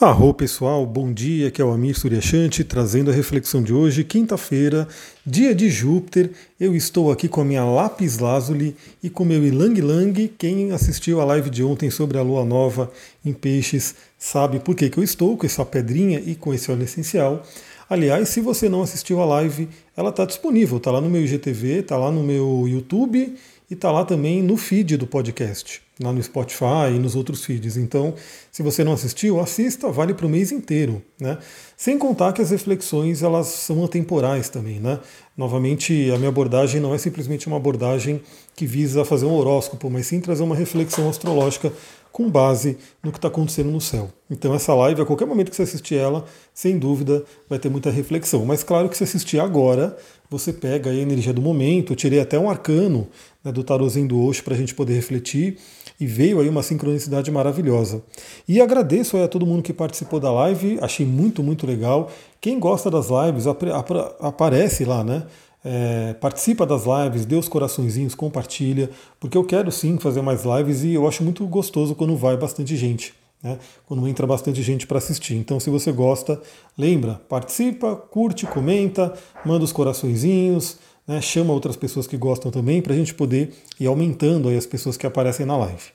Arro pessoal, bom dia, que é o Amir Suryashanti trazendo a reflexão de hoje, quinta-feira, dia de Júpiter. Eu estou aqui com a minha lápis lazuli e com meu ilang lang. Quem assistiu a live de ontem sobre a lua nova em peixes sabe por que, que eu estou com essa pedrinha e com esse óleo essencial. Aliás, se você não assistiu a live, ela está disponível, está lá no meu IGTV, está lá no meu YouTube e está lá também no feed do podcast lá no Spotify e nos outros feeds. Então, se você não assistiu, assista, vale para o mês inteiro, né? Sem contar que as reflexões elas são atemporais também, né? Novamente, a minha abordagem não é simplesmente uma abordagem que visa fazer um horóscopo, mas sim trazer uma reflexão astrológica com base no que está acontecendo no céu. Então essa live, a qualquer momento que você assistir ela, sem dúvida vai ter muita reflexão. Mas claro que se assistir agora, você pega a energia do momento. Eu tirei até um arcano né, do tarôzinho do Osho para a gente poder refletir e veio aí uma sincronicidade maravilhosa. E agradeço a todo mundo que participou da live, achei muito, muito legal. Quem gosta das lives, ap ap aparece lá, né? É, participa das lives, dê os coraçõezinhos, compartilha, porque eu quero sim fazer mais lives e eu acho muito gostoso quando vai bastante gente. Né, quando entra bastante gente para assistir. Então, se você gosta, lembra, participa, curte, comenta, manda os coraçõezinhos, né, chama outras pessoas que gostam também para a gente poder ir aumentando aí as pessoas que aparecem na live.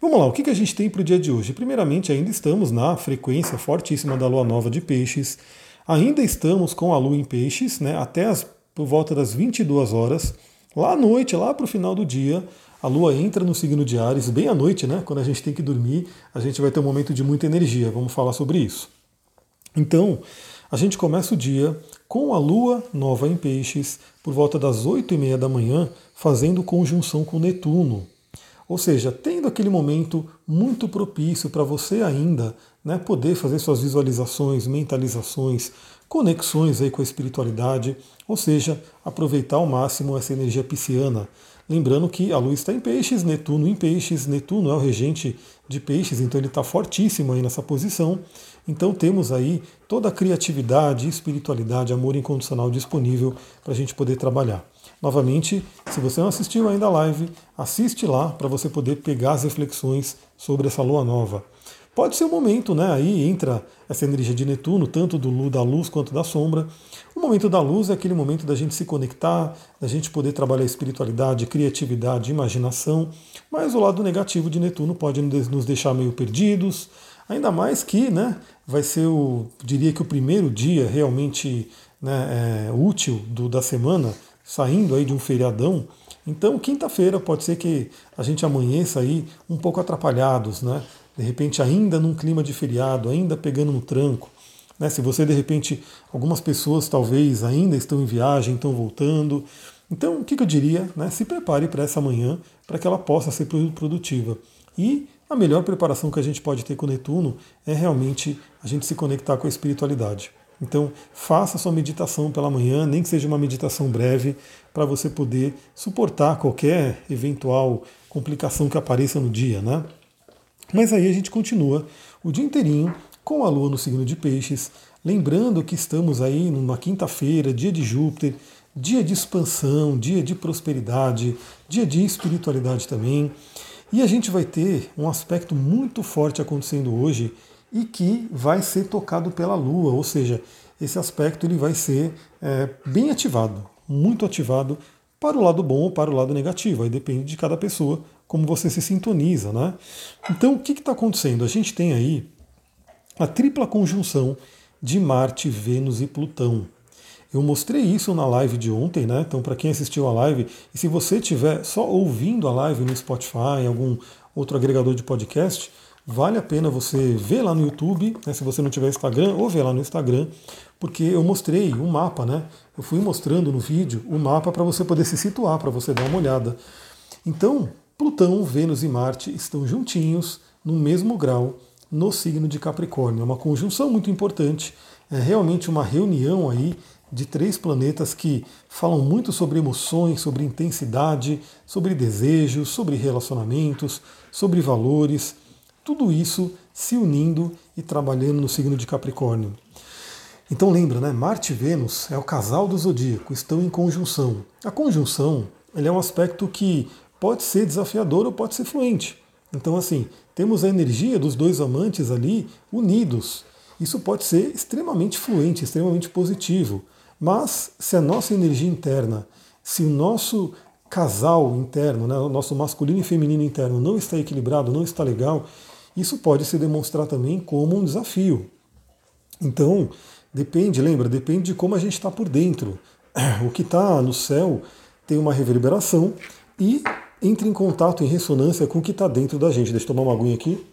Vamos lá, o que, que a gente tem para o dia de hoje? Primeiramente, ainda estamos na frequência fortíssima da lua nova de peixes, ainda estamos com a lua em peixes, né, até as, por volta das 22 horas. Lá à noite, lá para o final do dia, a lua entra no signo de Ares, bem à noite, né? Quando a gente tem que dormir, a gente vai ter um momento de muita energia. Vamos falar sobre isso. Então, a gente começa o dia com a lua nova em peixes, por volta das 8 e meia da manhã, fazendo conjunção com Netuno. Ou seja, tendo aquele momento muito propício para você ainda né, poder fazer suas visualizações, mentalizações, conexões aí com a espiritualidade, ou seja, aproveitar ao máximo essa energia pisciana. Lembrando que a Lua está em peixes, Netuno em peixes, Netuno é o regente de peixes, então ele está fortíssimo aí nessa posição. Então temos aí toda a criatividade, espiritualidade, amor incondicional disponível para a gente poder trabalhar. Novamente, se você não assistiu ainda a live, assiste lá para você poder pegar as reflexões sobre essa lua nova. Pode ser o um momento, né? Aí entra essa energia de Netuno, tanto do da luz quanto da sombra. O momento da luz é aquele momento da gente se conectar, da gente poder trabalhar espiritualidade, criatividade, imaginação. Mas o lado negativo de Netuno pode nos deixar meio perdidos, ainda mais que, né? Vai ser o, diria que o primeiro dia realmente né, é, útil do, da semana, saindo aí de um feriadão. Então, quinta-feira pode ser que a gente amanheça aí um pouco atrapalhados, né? De repente ainda num clima de feriado, ainda pegando no tranco. Né? Se você de repente, algumas pessoas talvez ainda estão em viagem, estão voltando. Então, o que, eu diria? Né? Se prepare para essa manhã, para que ela possa ser produtiva. E a melhor preparação que a gente pode ter com Netuno é realmente a gente se conectar com a espiritualidade. Então, faça sua meditação pela manhã, nem que seja uma meditação breve, para você poder suportar qualquer eventual complicação que apareça no dia, né? Mas aí a gente continua o dia inteirinho com a Lua no signo de Peixes, lembrando que estamos aí numa quinta-feira, dia de Júpiter, dia de expansão, dia de prosperidade, dia de espiritualidade também. E a gente vai ter um aspecto muito forte acontecendo hoje e que vai ser tocado pela Lua, ou seja, esse aspecto ele vai ser é, bem ativado, muito ativado para o lado bom ou para o lado negativo, aí depende de cada pessoa como você se sintoniza, né? Então, o que está acontecendo? A gente tem aí a tripla conjunção de Marte, Vênus e Plutão. Eu mostrei isso na live de ontem, né? Então, para quem assistiu a live, e se você estiver só ouvindo a live no Spotify, em algum outro agregador de podcast, vale a pena você ver lá no YouTube, né? se você não tiver Instagram, ou ver lá no Instagram, porque eu mostrei um mapa, né? Eu fui mostrando no vídeo o mapa para você poder se situar, para você dar uma olhada. Então, Plutão, Vênus e Marte estão juntinhos no mesmo grau no signo de Capricórnio. É uma conjunção muito importante, é realmente uma reunião aí de três planetas que falam muito sobre emoções, sobre intensidade, sobre desejos, sobre relacionamentos, sobre valores, tudo isso se unindo e trabalhando no signo de Capricórnio. Então lembra, né? Marte e Vênus é o casal do zodíaco, estão em conjunção. A conjunção é um aspecto que pode ser desafiador ou pode ser fluente. Então, assim, temos a energia dos dois amantes ali unidos. Isso pode ser extremamente fluente, extremamente positivo. Mas se a nossa energia interna, se o nosso casal interno, né, o nosso masculino e feminino interno não está equilibrado, não está legal, isso pode se demonstrar também como um desafio. Então, depende, lembra, depende de como a gente está por dentro. O que está no céu tem uma reverberação e entra em contato, em ressonância com o que está dentro da gente. Deixa eu tomar uma aguinha aqui.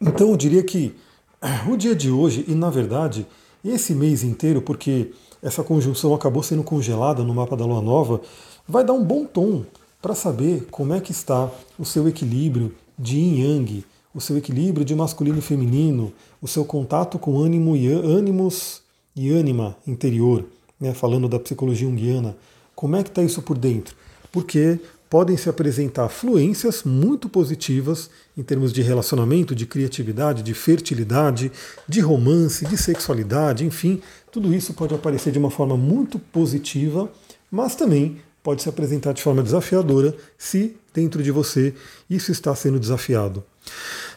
Então eu diria que o dia de hoje, e na verdade esse mês inteiro, porque essa conjunção acabou sendo congelada no mapa da Lua Nova, vai dar um bom tom para saber como é que está o seu equilíbrio de yin yang, o seu equilíbrio de masculino e feminino, o seu contato com ânimo e ânimos e ânima interior, né, falando da psicologia junguiana. Como é que está isso por dentro? Porque podem se apresentar fluências muito positivas em termos de relacionamento, de criatividade, de fertilidade, de romance, de sexualidade, enfim, tudo isso pode aparecer de uma forma muito positiva, mas também pode se apresentar de forma desafiadora se dentro de você isso está sendo desafiado.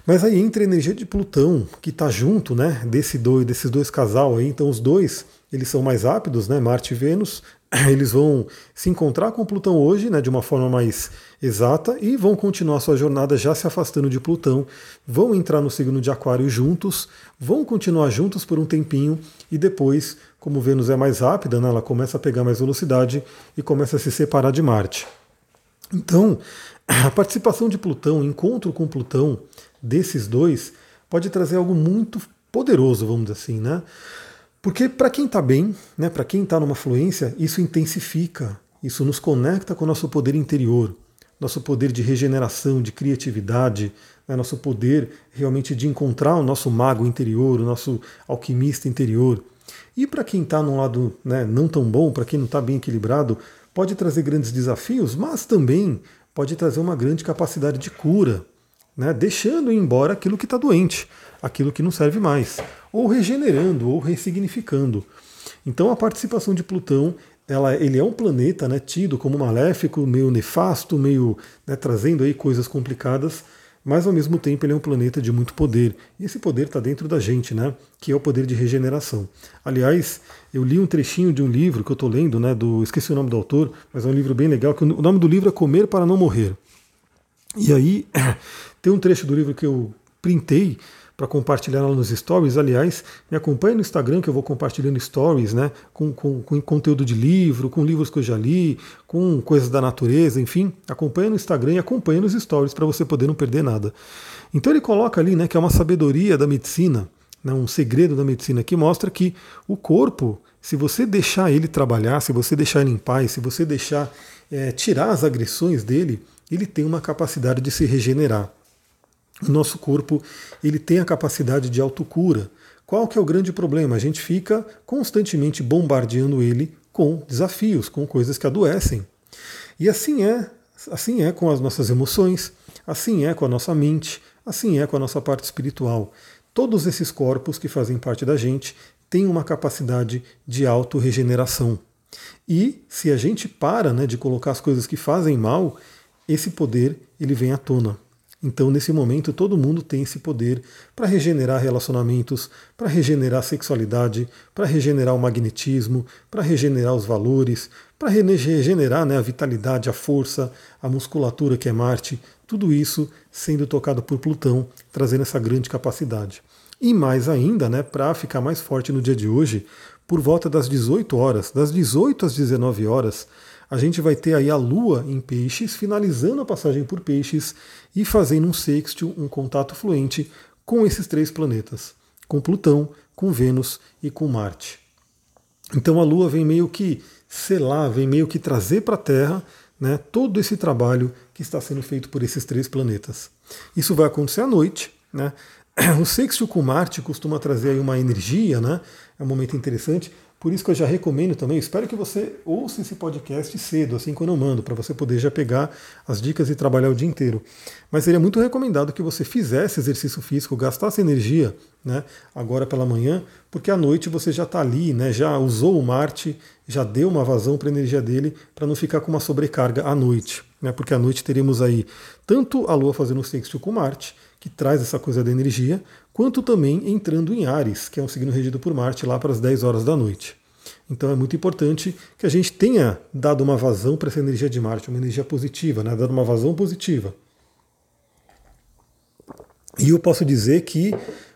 Mas aí entra a energia de Plutão, que está junto né, desse dois, desses dois casal aí, então os dois eles são mais rápidos, né, Marte e Vênus, eles vão se encontrar com Plutão hoje, né, de uma forma mais exata, e vão continuar sua jornada já se afastando de Plutão, vão entrar no signo de Aquário juntos, vão continuar juntos por um tempinho, e depois, como Vênus é mais rápida, né, ela começa a pegar mais velocidade e começa a se separar de Marte. Então, a participação de Plutão, encontro com Plutão desses dois, pode trazer algo muito poderoso, vamos dizer assim, né? Porque para quem está bem, né, para quem está numa fluência, isso intensifica, isso nos conecta com o nosso poder interior, nosso poder de regeneração, de criatividade, né, nosso poder realmente de encontrar o nosso mago interior, o nosso alquimista interior. E para quem está num lado né, não tão bom, para quem não está bem equilibrado, pode trazer grandes desafios, mas também pode trazer uma grande capacidade de cura, né, deixando embora aquilo que está doente, aquilo que não serve mais ou regenerando, ou ressignificando. Então a participação de Plutão, ela, ele é um planeta né, tido como maléfico, meio nefasto, meio né, trazendo aí coisas complicadas, mas ao mesmo tempo ele é um planeta de muito poder. E esse poder está dentro da gente, né? Que é o poder de regeneração. Aliás, eu li um trechinho de um livro que eu estou lendo, né? Do esqueci o nome do autor, mas é um livro bem legal. Que o nome do livro é Comer para não morrer. E aí tem um trecho do livro que eu printei para compartilhar lá nos stories. Aliás, me acompanhe no Instagram que eu vou compartilhando stories, né? Com, com, com, conteúdo de livro, com livros que eu já li, com coisas da natureza, enfim. Acompanhe no Instagram e acompanhe nos stories para você poder não perder nada. Então ele coloca ali, né, que é uma sabedoria da medicina, né, um segredo da medicina que mostra que o corpo, se você deixar ele trabalhar, se você deixar ele em paz, se você deixar é, tirar as agressões dele, ele tem uma capacidade de se regenerar o nosso corpo ele tem a capacidade de autocura. Qual que é o grande problema? A gente fica constantemente bombardeando ele com desafios, com coisas que adoecem. E assim é, assim é com as nossas emoções, assim é com a nossa mente, assim é com a nossa parte espiritual. Todos esses corpos que fazem parte da gente têm uma capacidade de autorregeneração. E se a gente para né, de colocar as coisas que fazem mal, esse poder ele vem à tona. Então, nesse momento, todo mundo tem esse poder para regenerar relacionamentos, para regenerar sexualidade, para regenerar o magnetismo, para regenerar os valores, para regenerar né, a vitalidade, a força, a musculatura que é Marte, tudo isso sendo tocado por Plutão, trazendo essa grande capacidade. E mais ainda, né, para ficar mais forte no dia de hoje, por volta das 18 horas, das 18 às 19 horas, a gente vai ter aí a Lua em peixes, finalizando a passagem por peixes e fazendo um sextil, um contato fluente com esses três planetas, com Plutão, com Vênus e com Marte. Então a Lua vem meio que selar, vem meio que trazer para a Terra né, todo esse trabalho que está sendo feito por esses três planetas. Isso vai acontecer à noite. Né? O sextil com Marte costuma trazer aí uma energia, né? é um momento interessante, Por isso que eu já recomendo também, espero que você ouça esse podcast cedo, assim quando eu mando, para você poder já pegar as dicas e trabalhar o dia inteiro. Mas seria muito recomendado que você fizesse exercício físico, gastasse energia né, agora pela manhã, porque à noite você já está ali, né, já usou o Marte, já deu uma vazão para a energia dele, para não ficar com uma sobrecarga à noite. Né, porque à noite teremos aí tanto a Lua fazendo sexto com Marte, que traz essa coisa da energia, quanto também entrando em Ares, que é um signo regido por Marte, lá para as 10 horas da noite. Então é muito importante que a gente tenha dado uma vazão para essa energia de Marte, uma energia positiva, né? dado uma vazão positiva. E eu posso dizer que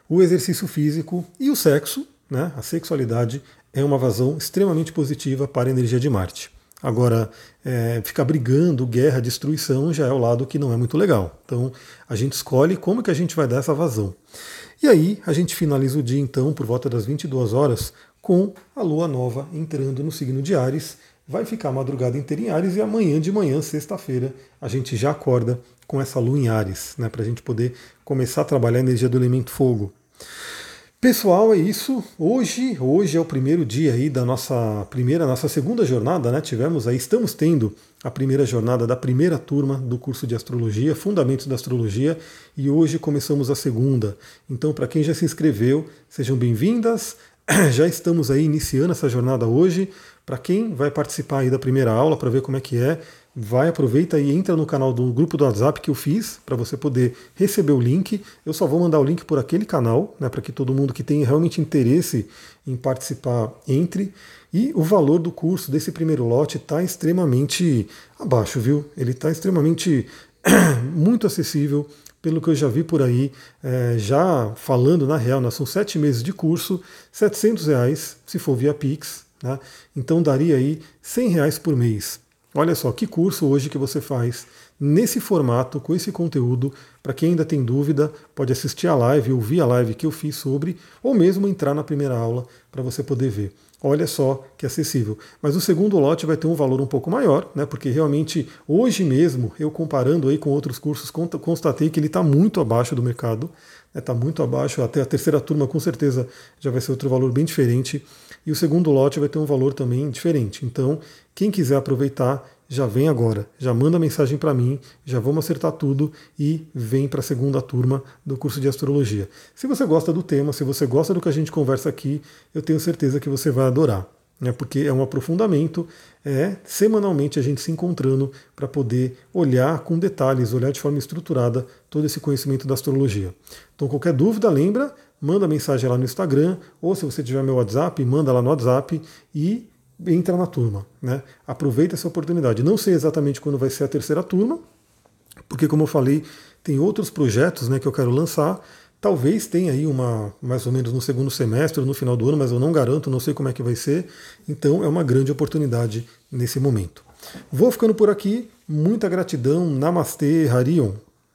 o exercício físico e o sexo, né? a sexualidade, é uma vazão extremamente positiva para a energia de Marte. Agora, é, ficar brigando, guerra, destruição já é o lado que não é muito legal. Então, a gente escolhe como que a gente vai dar essa vazão. E aí, a gente finaliza o dia, então, por volta das 22 horas, com a lua nova entrando no signo de Ares. Vai ficar a madrugada inteira em Ares e amanhã de manhã, sexta-feira, a gente já acorda com essa lua em Ares, né, para a gente poder começar a trabalhar a energia do elemento fogo. Pessoal, é isso. Hoje, hoje é o primeiro dia aí da nossa primeira, nossa segunda jornada, né? Tivemos aí, estamos tendo a primeira jornada da primeira turma do curso de astrologia, Fundamentos da Astrologia, e hoje começamos a segunda. Então, para quem já se inscreveu, sejam bem-vindas. Já estamos aí iniciando essa jornada hoje. Para quem vai participar aí da primeira aula para ver como é que é, vai, aproveita e entra no canal do grupo do WhatsApp que eu fiz para você poder receber o link. Eu só vou mandar o link por aquele canal, né, para que todo mundo que tem realmente interesse em participar entre. E o valor do curso desse primeiro lote está extremamente abaixo, viu? Ele está extremamente muito acessível. Pelo que eu já vi por aí, é, já falando na real, né, são sete meses de curso, 700 reais se for via Pix, né? então daria aí 100 reais por mês. Olha só que curso hoje que você faz nesse formato, com esse conteúdo. Para quem ainda tem dúvida, pode assistir a live, ouvir a live que eu fiz sobre, ou mesmo entrar na primeira aula para você poder ver. Olha só que acessível. Mas o segundo lote vai ter um valor um pouco maior, né? Porque realmente hoje mesmo, eu comparando aí com outros cursos, constatei que ele está muito abaixo do mercado, está né? muito abaixo. Até a terceira turma com certeza já vai ser outro valor bem diferente. E o segundo lote vai ter um valor também diferente. Então, quem quiser aproveitar, já vem agora, já manda mensagem para mim, já vamos acertar tudo e vem para a segunda turma do curso de astrologia. Se você gosta do tema, se você gosta do que a gente conversa aqui, eu tenho certeza que você vai adorar. Né, porque é um aprofundamento, é semanalmente a gente se encontrando para poder olhar com detalhes, olhar de forma estruturada todo esse conhecimento da astrologia. Então, qualquer dúvida, lembra, manda mensagem lá no Instagram, ou se você tiver meu WhatsApp, manda lá no WhatsApp e entra na turma. Né? Aproveita essa oportunidade. Não sei exatamente quando vai ser a terceira turma, porque como eu falei, tem outros projetos né, que eu quero lançar. Talvez tenha aí uma, mais ou menos no segundo semestre, no final do ano, mas eu não garanto, não sei como é que vai ser. Então é uma grande oportunidade nesse momento. Vou ficando por aqui. Muita gratidão. Namastê, Harion.